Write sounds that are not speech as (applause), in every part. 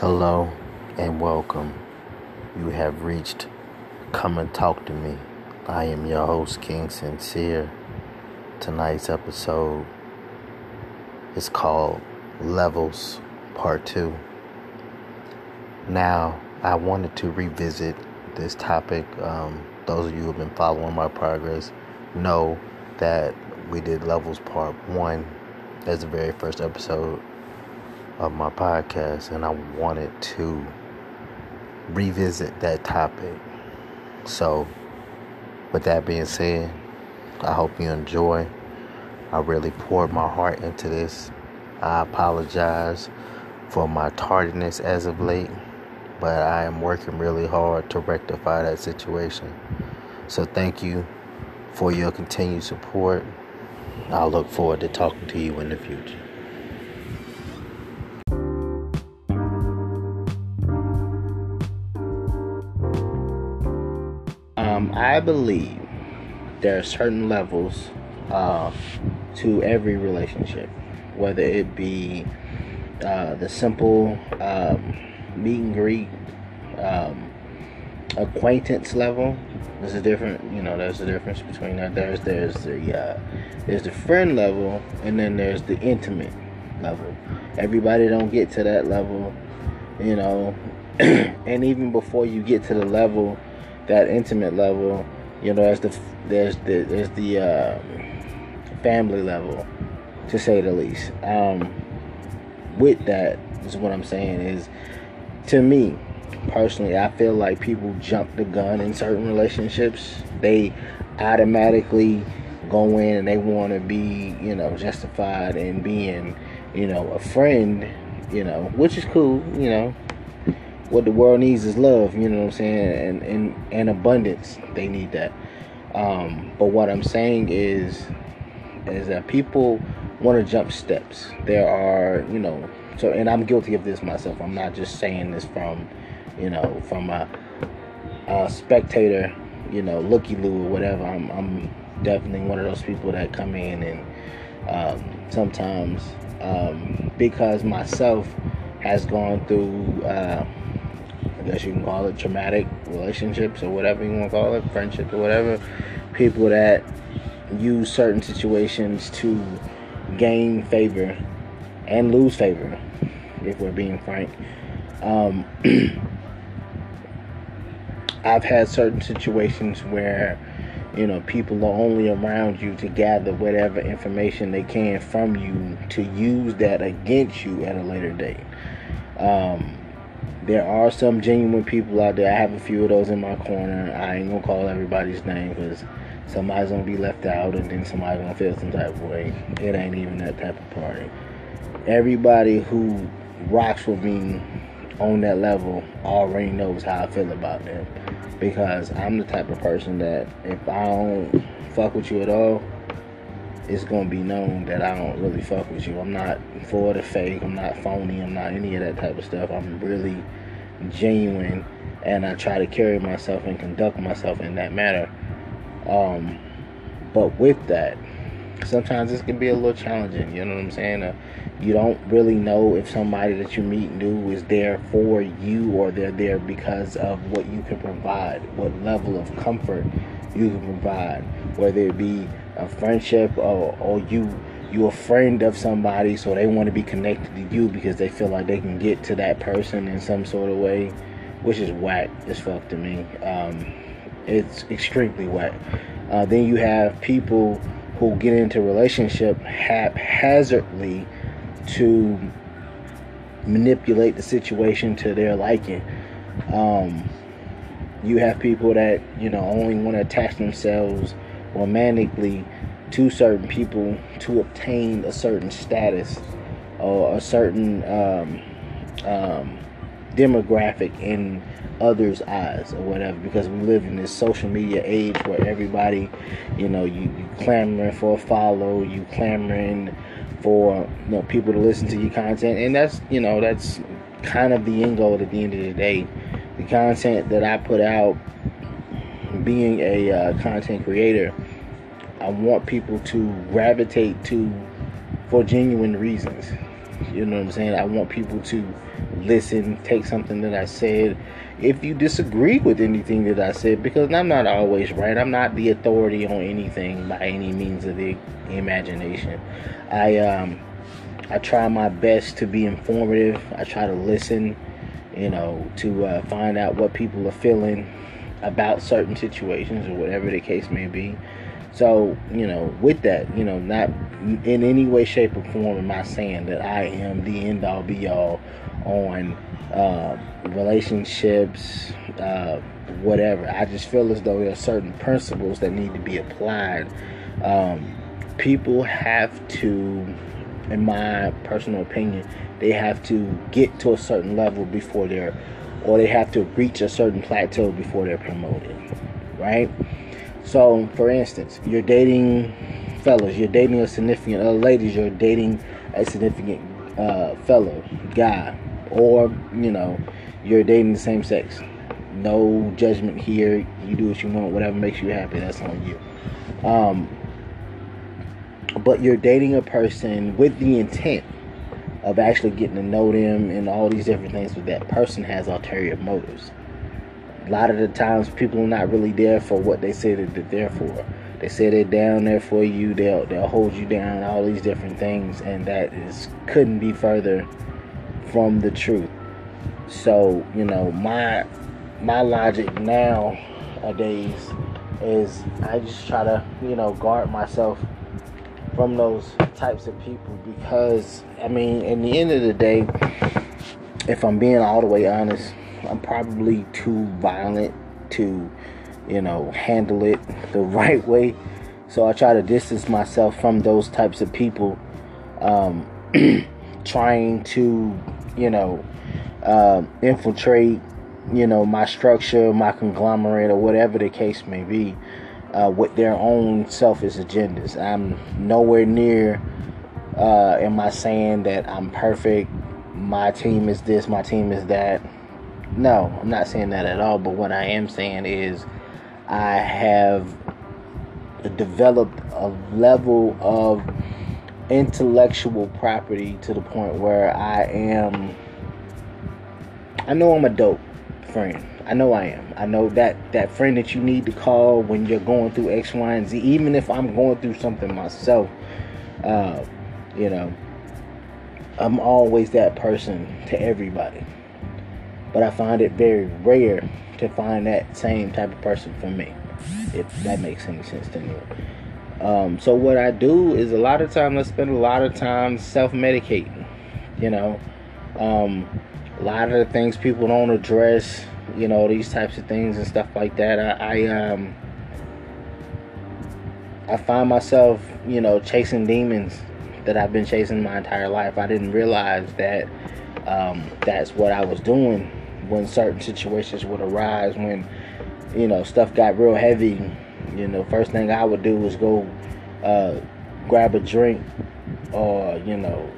Hello and welcome. You have reached Come and Talk to Me. I am your host, King Sincere. Tonight's episode is called Levels Part 2. Now, I wanted to revisit this topic. Um, those of you who have been following my progress know that we did Levels Part 1 as the very first episode of my podcast, and I wanted to revisit that topic. So, with that being said, I hope you enjoy. I really poured my heart into this. I apologize for my tardiness as of late, but I am working really hard to rectify that situation. So, thank you for your continued support. I look forward to talking to you in the future. I believe there are certain levels uh, to every relationship, whether it be uh, the simple um, meet and greet, um, acquaintance level. There's a different, you know, there's a difference between that. There's there's the uh, there's the friend level, and then there's the intimate level. Everybody don't get to that level, you know, (clears throat) and even before you get to the level that intimate level, you know, there's the there's the there's the uh, family level, to say the least. Um, with that is what I'm saying is, to me personally, I feel like people jump the gun in certain relationships. They automatically go in and they want to be, you know, justified in being, you know, a friend, you know, which is cool, you know, what the world needs is love, you know what I'm saying, and and, and abundance. They need that. Um, but what I'm saying is, is that people want to jump steps. There are, you know, so and I'm guilty of this myself. I'm not just saying this from, you know, from a, a spectator, you know, looky loo or whatever. I'm I'm definitely one of those people that come in and um, sometimes um, because myself has gone through. Uh, I guess you can call it traumatic relationships or whatever you want to call it, friendships or whatever. People that use certain situations to gain favor and lose favor, if we're being frank. Um, (clears throat) I've had certain situations where, you know, people are only around you to gather whatever information they can from you to use that against you at a later date. Um, there are some genuine people out there. I have a few of those in my corner. I ain't gonna call everybody's name because somebody's gonna be left out and then somebody's gonna feel some type of way. It ain't even that type of party. Everybody who rocks with me on that level already knows how I feel about them because I'm the type of person that if I don't fuck with you at all, it's gonna be known that I don't really fuck with you. I'm not for the fake. I'm not phony. I'm not any of that type of stuff. I'm really genuine, and I try to carry myself and conduct myself in that manner. Um, but with that, sometimes this can be a little challenging. You know what I'm saying? Uh, you don't really know if somebody that you meet new is there for you or they're there because of what you can provide, what level of comfort you can provide, whether it be a friendship or, or you you a friend of somebody so they want to be connected to you because they feel like they can get to that person in some sort of way which is whack as fuck to me. Um, it's extremely whack. Uh, then you have people who get into relationship haphazardly to manipulate the situation to their liking. Um, you have people that you know only want to attach themselves romantically to certain people to obtain a certain status or a certain um, um, demographic in others' eyes or whatever because we live in this social media age where everybody you know you, you clamoring for a follow you clamoring for you know people to listen to your content and that's you know that's kind of the end goal at the end of the day. The content that i put out being a uh, content creator I want people to gravitate to for genuine reasons. You know what I'm saying? I want people to listen, take something that I said. If you disagree with anything that I said, because I'm not always right, I'm not the authority on anything by any means of the imagination. I um, I try my best to be informative. I try to listen, you know, to uh, find out what people are feeling about certain situations or whatever the case may be. So, you know, with that, you know, not in any way, shape, or form am I saying that I am the end all be all on uh, relationships, uh, whatever. I just feel as though there are certain principles that need to be applied. Um, people have to in my personal opinion, they have to get to a certain level before they're, or they have to reach a certain plateau before they're promoted, right? So, for instance, you're dating fellas, you're dating a significant, other, ladies, you're dating a significant uh, fellow, guy, or, you know, you're dating the same sex. No judgment here. You do what you want, whatever makes you happy, that's on you. Um, but you're dating a person with the intent of actually getting to know them and all these different things, but that person has ulterior motives. A lot of the times, people are not really there for what they say that they're there for. They say they're down there for you. They'll they'll hold you down. All these different things, and that is couldn't be further from the truth. So you know my my logic now nowadays is I just try to you know guard myself from those types of people because I mean, in the end of the day, if I'm being all the way honest, I'm probably too violent to, you know, handle it the (laughs) right way. So I try to distance myself from those types of people, um, (clears throat) trying to, you know, uh, infiltrate, you know, my structure, my conglomerate, or whatever the case may be uh, with their own selfish agendas. I'm nowhere near. Uh, am I saying that I'm perfect? My team is this. My team is that. No, I'm not saying that at all. But what I am saying is, I have developed a level of intellectual property to the point where I am. I know I'm a dope friend. I know I am. I know that that friend that you need to call when you're going through X, Y, and Z. Even if I'm going through something myself, uh, you know, I'm always that person to everybody. But I find it very rare to find that same type of person for me. If that makes any sense to me. Um, so what I do is a lot of time I spend a lot of time self-medicating. You know, um, a lot of the things people don't address you know these types of things and stuff like that i, I um i find myself you know chasing demons that i've been chasing my entire life i didn't realize that um, that's what i was doing when certain situations would arise when you know stuff got real heavy. You know first thing i would do was go uh, grab a drink or you know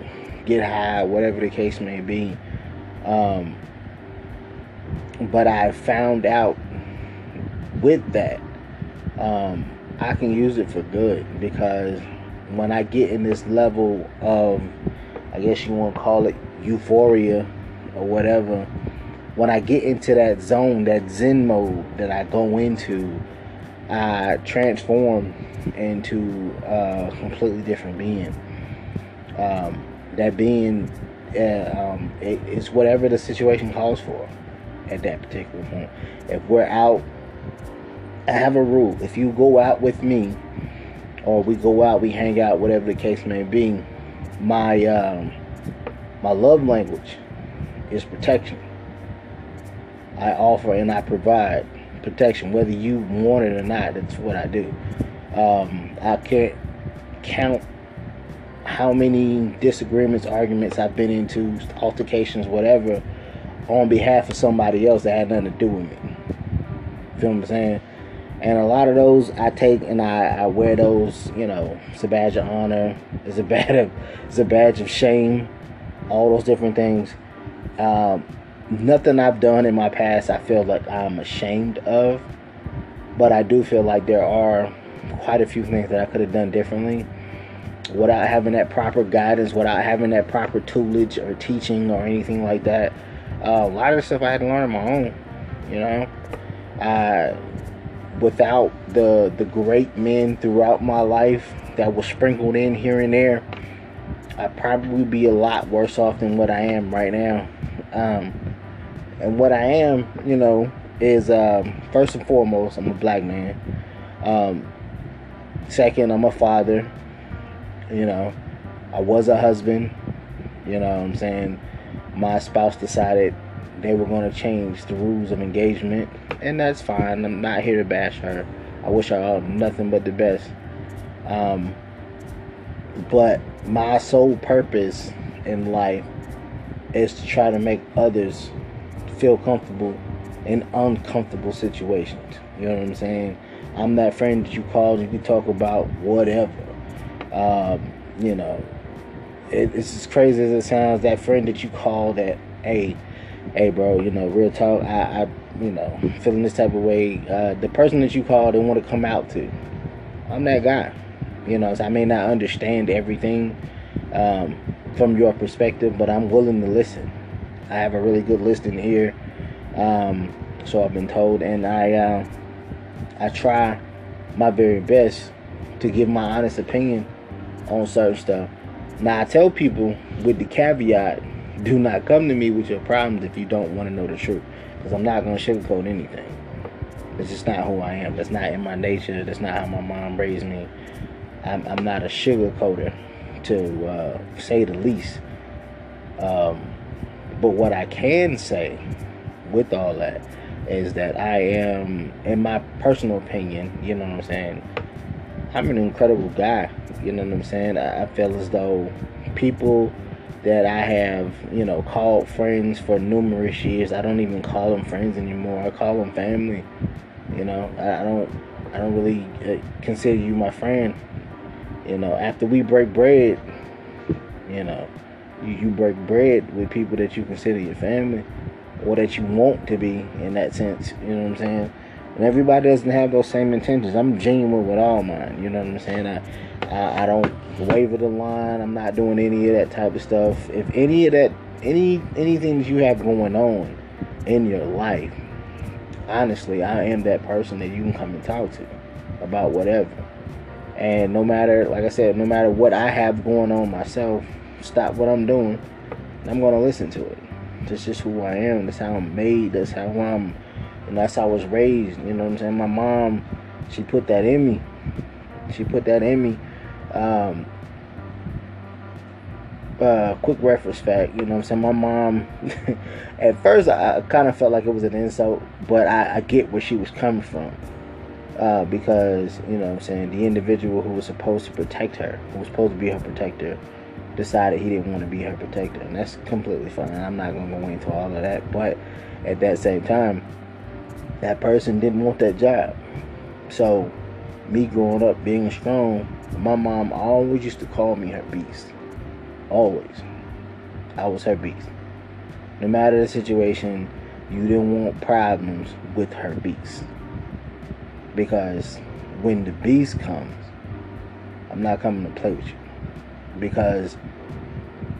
get high whatever the case may be. Um, but I found out with that, um, I can use it for good because when I get in this level of, I guess you want to call it euphoria or whatever, when I get into that zone, that Zen mode that I go into, I transform into a completely different being. Um, that being uh, um, it, whatever the situation calls for at that particular point. If we're out, I have a rule. If you go out with me, or we go out, we hang out, whatever the case may be, my um, my love language is protection. I offer and I provide protection, whether you want it or not. That's what I do. Um, I can't count how many disagreements, arguments I've been into, altercations, whatever, on behalf of somebody else that had nothing to do with me. Feel what I'm saying? And a lot of those I take and I, I wear those, you know, it's a badge of honor, it's a (laughs) badge of it's a badge of shame, all those different things. Um, nothing I've done in my past I feel like I'm ashamed of. But I do feel like there are quite a few things that I could have done differently. without having that proper guidance, without having that proper tutelage or teaching or anything like that. Uh, a lot of stuff I had to learn on my own, you know. Uh, without the the great men throughout my life that were sprinkled in here and there, I'd probably be a lot worse off than what I am right now. Um, and what I am, you know, is um, first and foremost, I'm a black man. Um, second, I'm a father. You know, I was a husband. You know I'm saying? My spouse decided they were going to change the rules of engagement, and that's fine. I'm not here to bash her. I wish her nothing but the best. Um, but my sole purpose in life is to try to make others feel comfortable in uncomfortable situations. You know what I'm saying? I'm that friend that you call and you can talk about whatever. Um, you know, it, it's as crazy as it sounds. That friend that you call that, hey, hey, bro, you know, real talk. I, I you know, feeling this type of way. Uh, the person that you call, they want to come out to. I'm that guy. You know, so I may not understand everything um, from your perspective, but I'm willing to listen. I have a really good listening ear, um, so I've been told, and I uh, I try my very best to give my honest opinion on certain stuff. Now I tell people with the caveat, (laughs) do not come to me with your problems if you don't want to know the truth, because I'm not gonna sugarcoat anything. It's just not who I am. That's not in my nature. That's not how my mom raised me. I'm, I'm not a sugarcoater, to uh, say the least. Um, but what I can say with all that is that I am, in my personal opinion, you know what I'm saying, I'm an incredible guy. You know what I'm saying? I, feel as though people that I have, you know, called friends for numerous years, I don't even call them friends anymore. I call them family. You know, I, I don't, I don't really uh, consider you my friend. You know, after we break bread, you know, you, you break bread with people that you consider your family or that you want to be in that sense. You know what I'm saying? And everybody doesn't have those same intentions. I'm genuine with all mine. You know what I'm saying? I, I, I don't waver the line. I'm not doing any of that type of stuff. If any of that, any anything that you have going on in your life, honestly, I am that person that you can come and talk to about whatever. And no matter, like I said, no matter what I have going on myself, stop what I'm doing. I'm gonna listen to it. That's just who I am. That's how I'm made. That's how I'm and that's how I was raised. You know what I'm saying? My mom, she put that in me. She put that in me. Um, uh, quick reference fact, you know what I'm saying? My mom, (laughs) at first, I, I kind of felt like it was an insult, but I, I get where she was coming from. Uh, because, you know what I'm saying, the individual who was supposed to protect her, who was supposed to be her protector, decided he didn't want to be her protector. And that's completely fine. I'm not going to go into all of that. But at that same time, that person didn't want that job. So, me growing up being strong, my mom always used to call me her beast. Always. I was her beast. No matter the situation, you didn't want problems with her beast. Because when the beast comes, I'm not coming to play with you. Because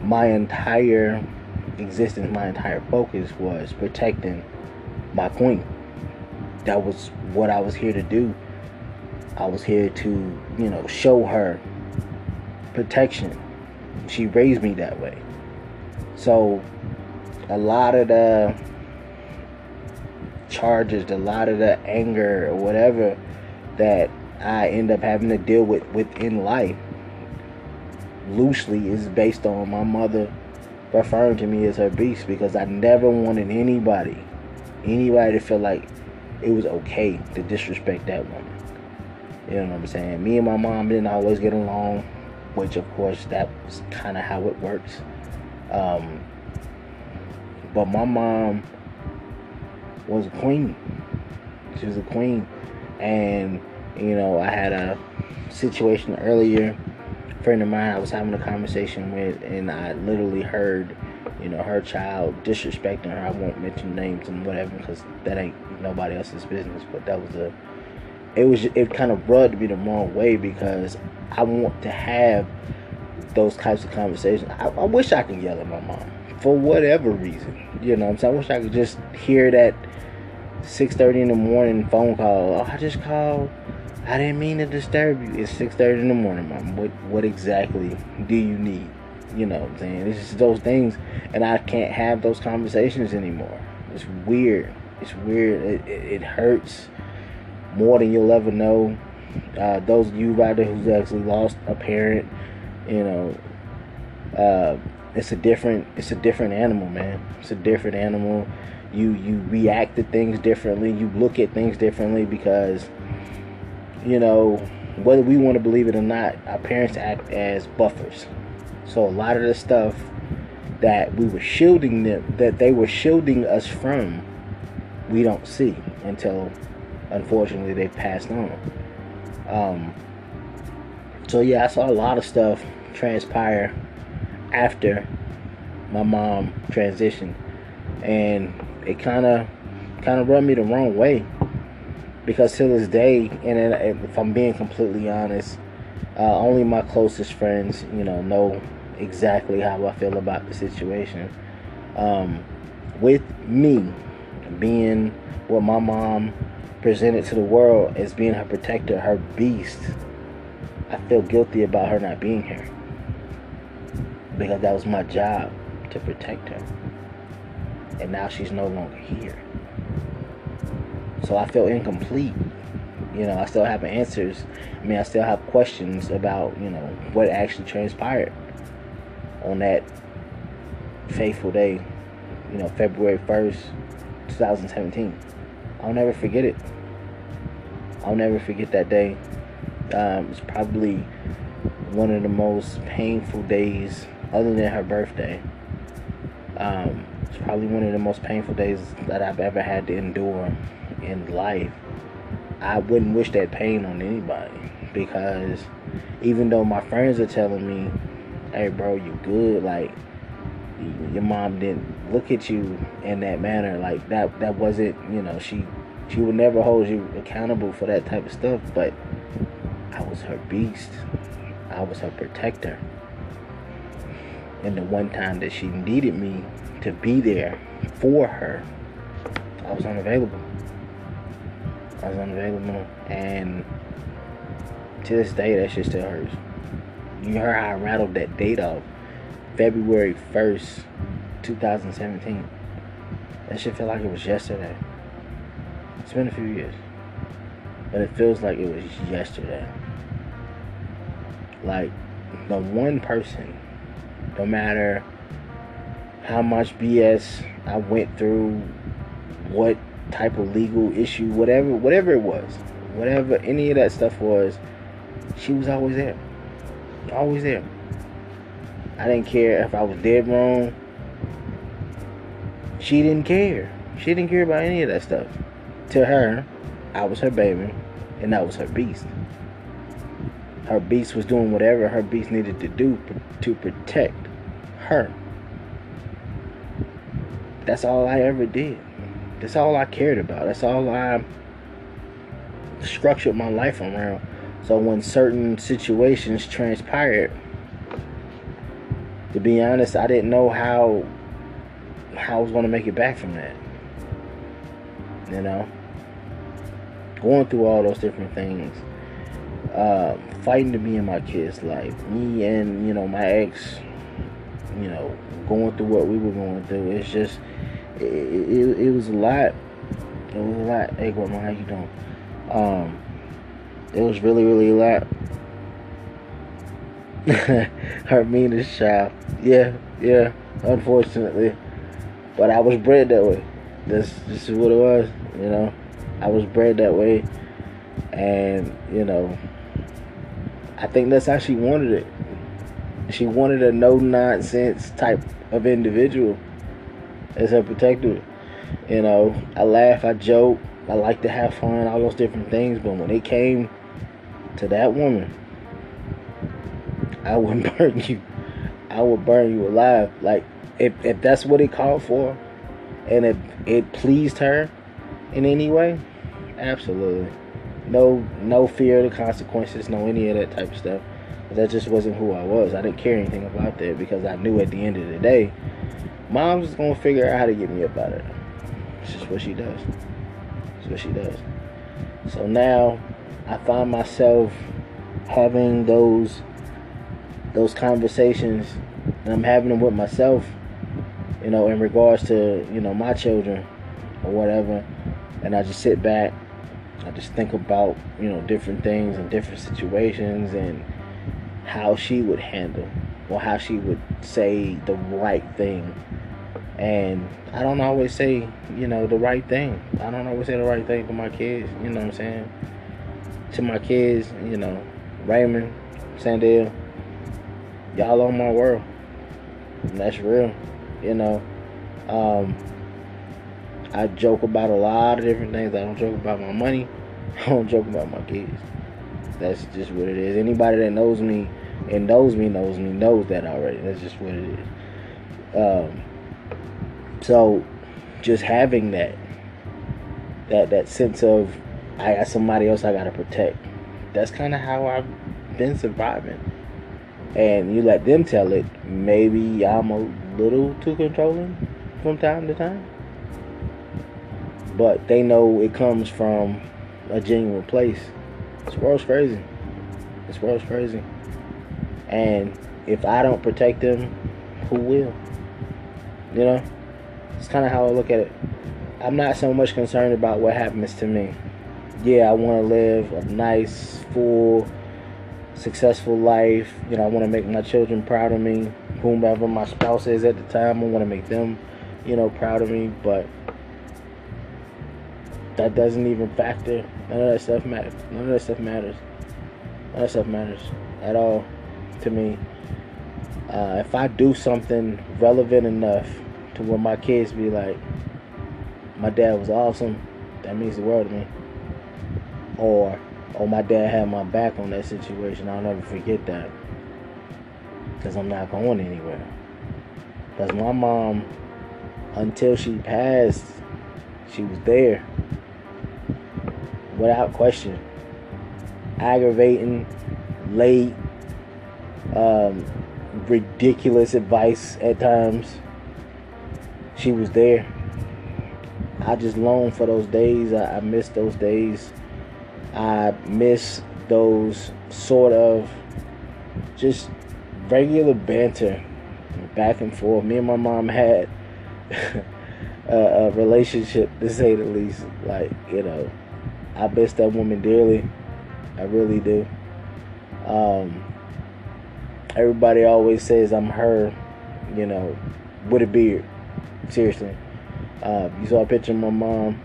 my entire existence, my entire focus was protecting my queen that was what I was here to do. I was here to, you know, show her protection. She raised me that way. So a lot of the charges, a lot of the anger or whatever that I end up having to deal with within life loosely is based on my mother referring to me as her beast because I never wanted anybody, anybody to feel like it was okay to disrespect that woman. You know what I'm saying? Me and my mom didn't always get along, which of course that's kind of how it works. Um, but my mom was a queen. She was a queen, and you know I had a situation earlier. Friend of mine I was having a conversation with, and I literally heard you know, her child disrespecting her. I won't mention names and whatever because that ain't nobody else's business. But that was a, it was, it kind of rubbed me the wrong way because I want to have those types of conversations. I, I wish I could yell at my mom for whatever reason. You know, I'm saying I wish I could just hear that 6:30 in the morning phone call. Oh, I just called. I didn't mean to disturb you. It's 6:30 in the morning, mom. What what exactly do you need? You know what I'm saying? It's just those things, and I can't have those conversations anymore. It's weird. It's weird. It, it, it hurts more than you'll ever know. Uh, those of you out there who's actually lost a parent, you know, uh, it's a different it's a different animal, man. It's a different animal. You you react to things differently. You look at things differently because you know whether we want to believe it or not, our parents act as buffers. So a lot of the stuff that we were shielding them that they were shielding us from, we don't see until unfortunately they passed on. Um, so yeah, I saw a lot of stuff transpire after my mom transitioned, and it kind of kind of rubbed me the wrong way because to this day, and if I'm being completely honest, uh, only my closest friends, you know, know exactly how I feel about the situation. Um, with me being what my mom presented to the world as being her protector, her beast, I feel guilty about her not being here because that was my job to protect her. And now she's no longer here. So I feel incomplete. You know, I still have answers. I mean, I still have questions about, you know, what actually transpired on that faithful day, you know, February 1st, 2017. I'll never forget it. I'll never forget that day. Um, it's probably one of the most painful days, other than her birthday. Um, it's probably one of the most painful days that I've ever had to endure in life. I wouldn't wish that pain on anybody because even though my friends are telling me, "Hey, bro, you good?" Like your mom didn't look at you in that manner. Like that. That wasn't. You know, she she would never hold you accountable for that type of stuff. But I was her beast. I was her protector. And the one time that she needed me to be there for her, I was unavailable. Was unavailable, and to this day, that shit still hurts. You heard how I rattled that date off, February first, two thousand seventeen. That shit felt like it was yesterday. It's been a few years, but it feels like it was yesterday. Like the one person, no matter how much BS I went through, what type of legal issue, whatever, whatever it was, whatever any of that stuff was, she was always there, always there. I didn't care if I was dead wrong. She didn't care. She didn't care about any of that stuff. To her, I was her baby, and I was her beast. Her beast was doing whatever her beast needed to do to protect her. That's all I ever did. That's all I cared about. That's all I structured my life around. So when certain situations transpired, to be honest, I didn't know how how I was going to make it back from that. You know, going through all those different things, uh, fighting to be in my kids' life, me and you know my ex, you know, going through what we were going through. It's just it, it, it was a lot. It was a lot. Hey, grandma, how you doing? Um, it was really, really a lot. (laughs) Her meanest child. Yeah, yeah. Unfortunately, but I was bred that way. This, this is what it was. You know, I was bred that way, and you know, I think that's how she wanted it. She wanted a no nonsense type of individual as her protector. You know, I laugh, I joke, I like to have fun, all those different things. But when it came to that woman, I (laughs) would burn you. I would burn you alive. Like if if that's what it called for, and if it pleased her in any way, absolutely. No no fear of the consequences, no any of that type of stuff. That just wasn't who I was. I didn't care anything about that because I knew at the end of the day, mom's gonna figure out how to get me up out of it. It's just what she does. It's what she does. So now I find myself having those those conversations and I'm having them with myself, you know, in regards to, you know, my children or whatever. And I just sit back, I just think about, you know, different things and different situations and how she would handle or how she would say the right thing. And I don't always say, you know, the right thing. I don't always say the right thing to my kids, you know what I'm saying? To my kids, you know, Raymond, Sandell, y'all on my world. And that's real, you know. Um, I joke about a lot of different things. I don't joke about my money. (laughs) I don't joke about my kids. That's just what it is. Anybody that knows me and knows me knows me knows that already. That's just what it is. Um, so just having that that that sense of I got somebody else I gotta protect. That's kind of how I've been surviving. And you let them tell it. Maybe I'm a little too controlling from time to time, but they know it comes from a genuine place. This world's crazy. This world's crazy. And if I don't protect them, who will? You know? It's kind of how I look at it. I'm not so much concerned about what happens to me. Yeah, I want to live a nice, full, successful life. You know, I want to make my children proud of me. Whomever my spouse is at the time, I want to make them, you know, proud of me. But that doesn't even factor. None of that stuff matters. None of that stuff matters. None of that stuff matters at all to me. Uh, if I do something relevant enough to where my kids be like, my dad was awesome, that means the world to me. Or, oh, my dad had my back on that situation. I'll never forget that. Because I'm not going anywhere. Because my mom, until she passed, she was there. Without question. Aggravating, late, um, ridiculous advice at times. She was there. I just long for those days. I, I miss those days. I miss those sort of just regular banter back and forth. Me and my mom had (laughs) a, a, relationship, to say the least. Like, you know, I miss that woman dearly. I really do. Um, everybody always says I'm her, you know, with a beard. Seriously. Uh, you saw a picture of my mom.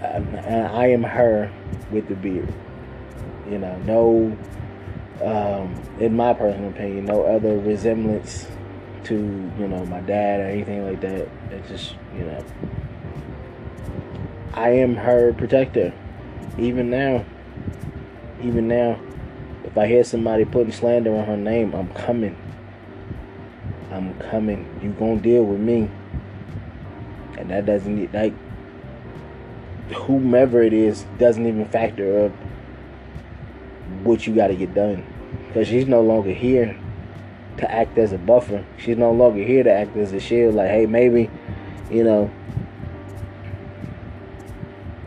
And I am her with the beard. You know, no, um, in my personal opinion, no other resemblance to, you know, my dad or anything like that. It's just, you know, I am her protector. Even now. Even now. If I hear somebody putting slander on her name, I'm coming. I'm coming. You gonna deal with me. And that doesn't like whomever it is doesn't even factor up what you got to get done because she's no longer here to act as a buffer. She's no longer here to act as a shield. Like, hey, maybe, you know.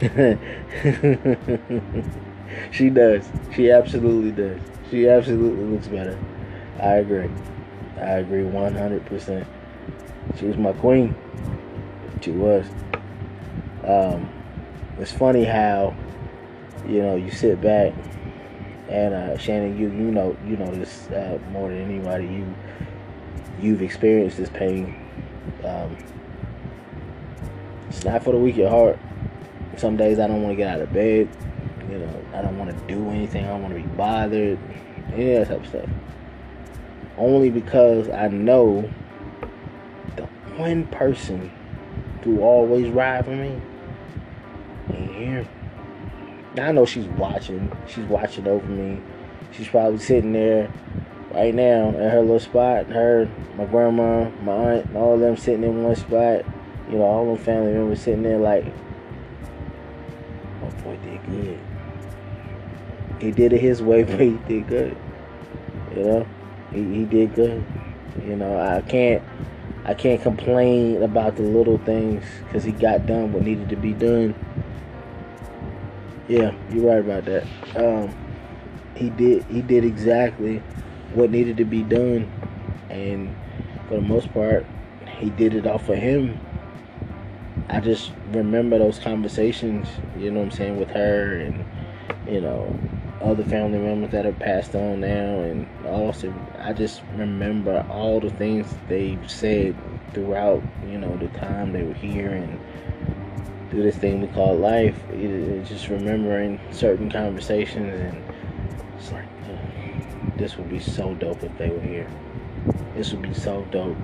(laughs) she does. She absolutely does. She absolutely looks better. I agree. I agree 100%. She was my queen. She was. Um, it's funny how, you know, you sit back and uh, Shannon, you you know you know this uh, more than anybody. You you've experienced this pain. Um, it's not for the weak at heart. Some days I don't want to get out of bed. You know, I don't want to do anything. I don't want to be bothered. Any of that type of stuff. Only because I know the one person who always ride for me ain't here. I know she's watching. She's watching over me. She's probably sitting there right now at her little spot. Her, my grandma, my aunt, all of them sitting in one spot. You know, all them family members sitting there like, my boy did good. he did it his way, but he did good. You know, he, he did good. You know, I can't I can't complain about the little things because he got done what needed to be done. Yeah, you're right about that. Um, he did he did exactly what needed to be done, and for the most part, he did it all for him. I just remember those conversations, you know what I'm saying, with her and you know other family members that have passed on now, and also I just remember all the things they said throughout, you know, the time they were here and through this thing we call life. It, just remembering certain conversations, and it's like, oh, this would be so dope if they were here. This would be so dope.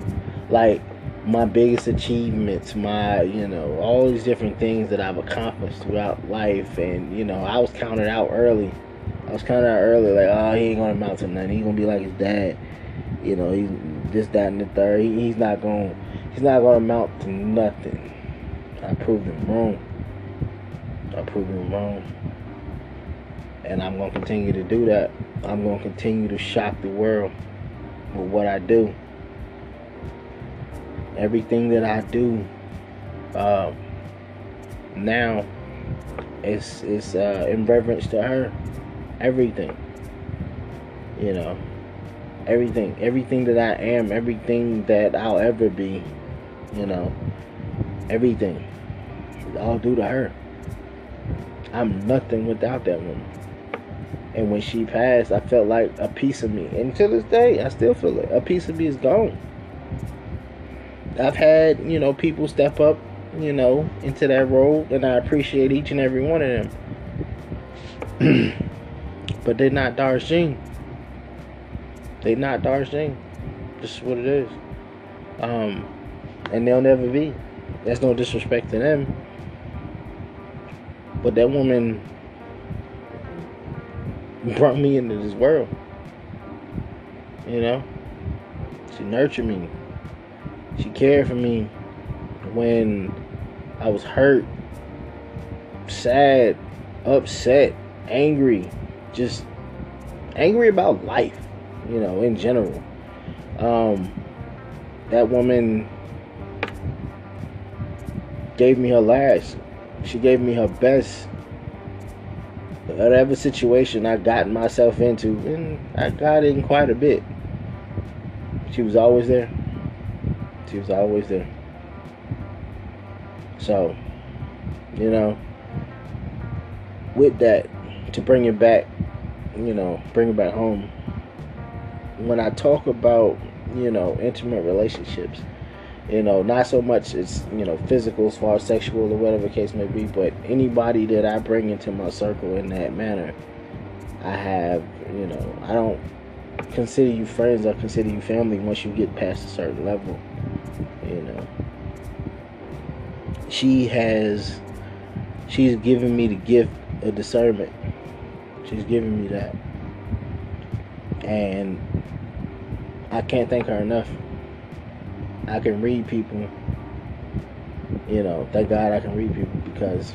Like my biggest achievements, my, you know, all these different things that I've accomplished throughout life. And, you know, I was counted out early I was kind of early, like, oh, he ain't gonna amount to nothing. He's gonna be like his dad. You know, he's this, that, and the third. He, he's not gonna, he's not gonna amount to nothing. I proved him wrong. I proved him wrong. And I'm gonna continue to do that. I'm gonna continue to shock the world with what I do. Everything that I do uh, now is is uh, in reverence to her everything. You know, everything, everything that I am, everything that I'll ever be, you know, everything. is all due to her. I'm nothing without that woman. And when she passed, I felt like a piece of me. And to this day, I still feel like a piece of me is gone. I've had, you know, people step up, you know, into that role, and I appreciate each and every one of them. (clears throat) But they're not Darjean. They're not Darjeeling. This is what it is. Um, and they'll never be. That's no disrespect to them. But that woman brought me into this world. You know? She nurtured me. She cared for me when I was hurt, sad, upset, angry, just angry about life, you know, in general. Um, that woman gave me her last. She gave me her best. Whatever situation I got myself into, and I got in quite a bit. She was always there. She was always there. So, you know, with that, to bring it back you know, bring it back home. When I talk about, you know, intimate relationships, you know, not so much it's, you know, physical as far as sexual or whatever case may be, but anybody that I bring into my circle in that manner, I have, you know, I don't consider you friends, I consider you family once you get past a certain level, you know. She has, she's given me the gift of discernment She's giving me that. And I can't thank her enough. I can read people. You know, thank God I can read people because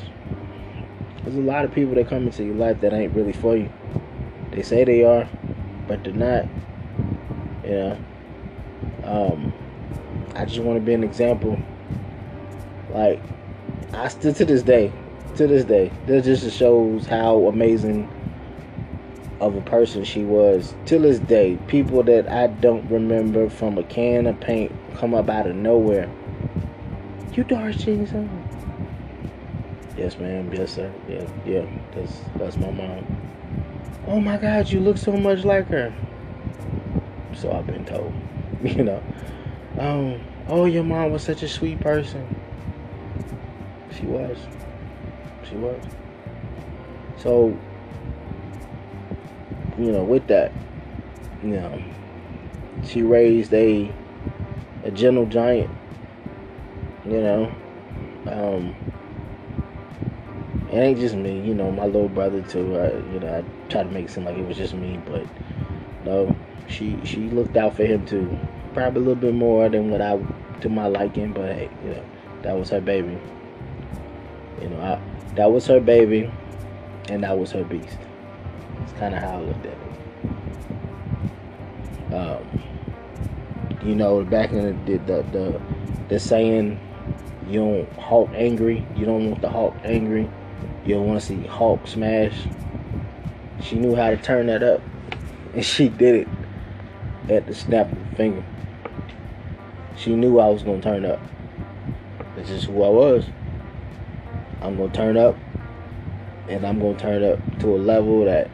there's a lot of people that come into your life that ain't really for you. They say they are, but they're not. You know. Um, I just want to be an example. Like, I still to this day, to this day, that just shows how amazing of a person she was. Till this day, people that I don't remember from a can of paint come up out of nowhere. You Darcy son? Yes, ma'am. Yes, sir. Yeah, yeah. That's that's my mom. Oh my God, you look so much like her. So I've been told. (laughs) You know. Um. Oh, your mom was such a sweet person. She was. She was. So you know, with that, you know, she raised a a gentle giant. You know, um, it ain't just me. You know, my little brother too. I, you know, I try to make it seem like it was just me, but no, she she looked out for him too. Probably a little bit more than what I to my liking, but hey, you know, that was her baby. You know, I, that was her baby, and that was her beast. It's kind of how I looked at it. Um, you know, back in the the the, the saying, you don't Hulk angry. You don't want the Hulk angry. You don't want to see Hulk smash. She knew how to turn that up, (laughs) and she did it at the snap of a finger. She knew I was gonna turn up. This is who I was. I'm gonna turn up, and I'm gonna turn up to a level that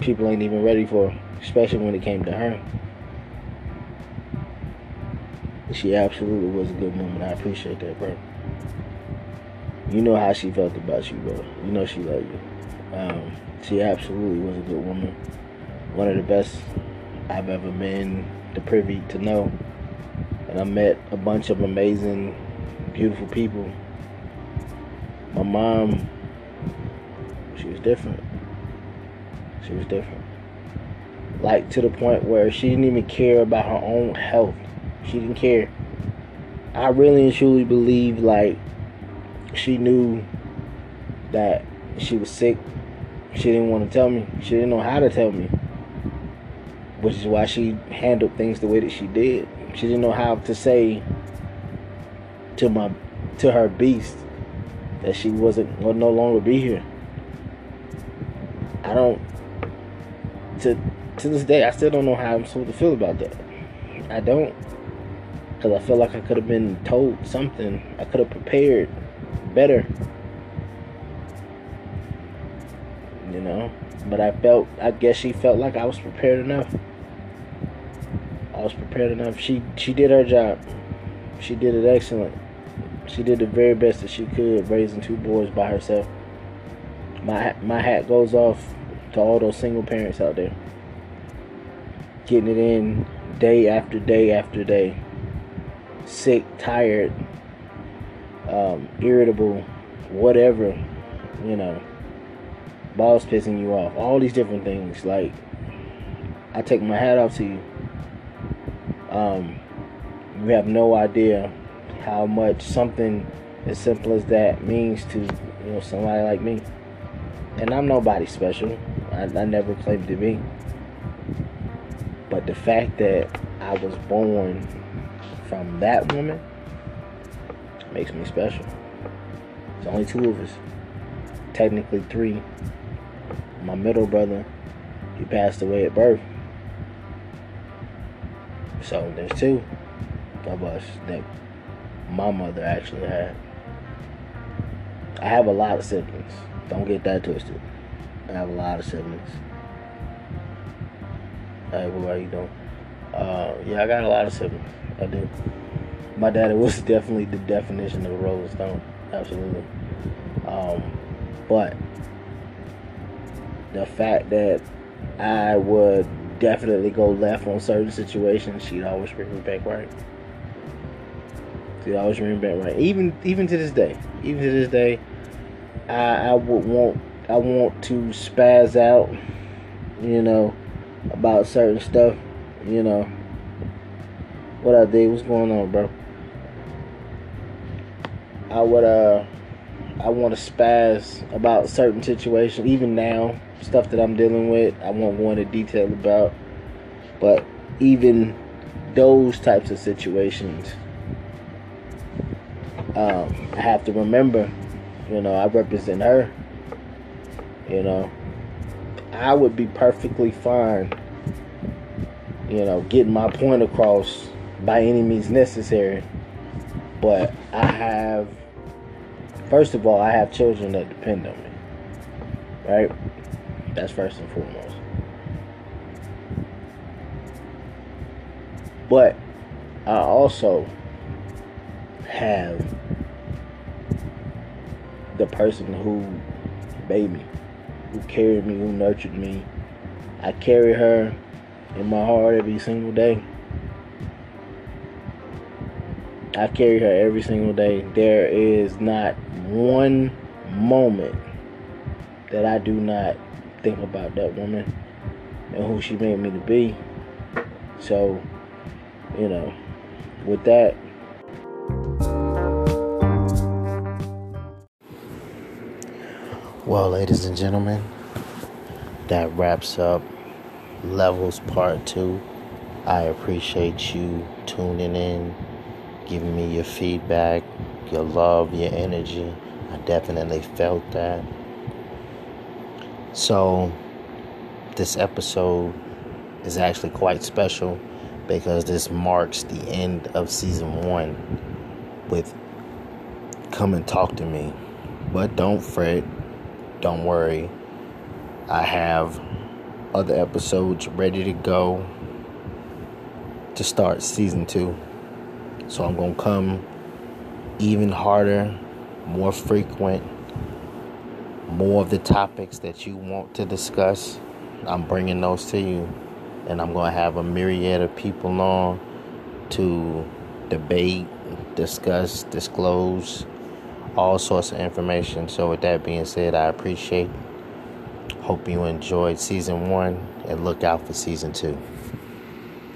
people ain't even ready for, especially when it came to her. She absolutely was a good woman. I appreciate that, bro. You know how she felt about you, bro. You know she loved you. Um, she absolutely was a good woman. One of the best I've ever been the privy to know. And I met a bunch of amazing, beautiful people. My mom, she was different. She was different. Like to the point where she didn't even care about her own health. She didn't care. I really and truly believe like she knew that she was sick. She didn't want to tell me. She didn't know how to tell me. Which is why she handled things the way that she did. She didn't know how to say to my to her beast that she wasn't would no longer be here. I don't to to this day I still don't know how I'm supposed to feel about that. I don't because I feel like I could have been told something. I could have prepared better. You know, but I felt. I guess she felt like I was prepared enough. I was prepared enough. She she did her job. She did it excellent. She did the very best that she could, raising two boys by herself. My my hat goes off to all those single parents out there, getting it in day after day after day sick, tired, um, irritable, whatever, you know, balls pissing you off, all these different things. Like, I take my hat off to you. Um, you have no idea how much something as simple as that means to you know somebody like me. And I'm nobody special. I, I never claimed to be. But the fact that I was born from that woman makes me special. It's only two of us. Technically three. My middle brother, he passed away at birth. So there's two of us that my mother actually had. I have a lot of siblings. Don't get that twisted. I have a lot of siblings. Hey, what are you doing? Uh, yeah, I got a lot of siblings. I do. My daddy was (laughs) definitely the definition of a Rolling Stone. Absolutely. Um, but the fact that I would definitely go left on certain situations, she'd always bring me back right. She'd always bring me back right. Even even to this day. Even to this day, I, I would want I want to spaz out, you know, about certain stuff, you know. What up, D? What's going on, bro? I would uh I want to spaz about certain situations, even now, stuff that I'm dealing with. I won't go into detail about, but even those types of situations, um, I have to remember, you know, I represent her. You know, I would be perfectly fine, you know, getting my point across by any means necessary. But I have, first of all, I have children that depend on me. Right? That's first and foremost. But I also have the person who made me, who carried me, who nurtured me. I carry her in my heart every single day. I carry her every single day. There is not one moment that I do not think about that woman and who she made me to be. So, you know, with that, well, ladies and gentlemen, that wraps up Levels Part 2. I appreciate you tuning in, giving me your feedback, your love, your energy. I definitely felt that. So, this episode is actually quite special because this marks the end of season one with Come and Talk to Me. But don't fret, don't worry. I have other episodes ready to go to start season two. So I'm going to come even harder, more frequent, more of the topics that you want to discuss. I'm bringing those to you. And I'm going to have a myriad of people on to debate, discuss, disclose all sorts of information. So, with that being said, I appreciate Hope you enjoyed season one and look out for season two.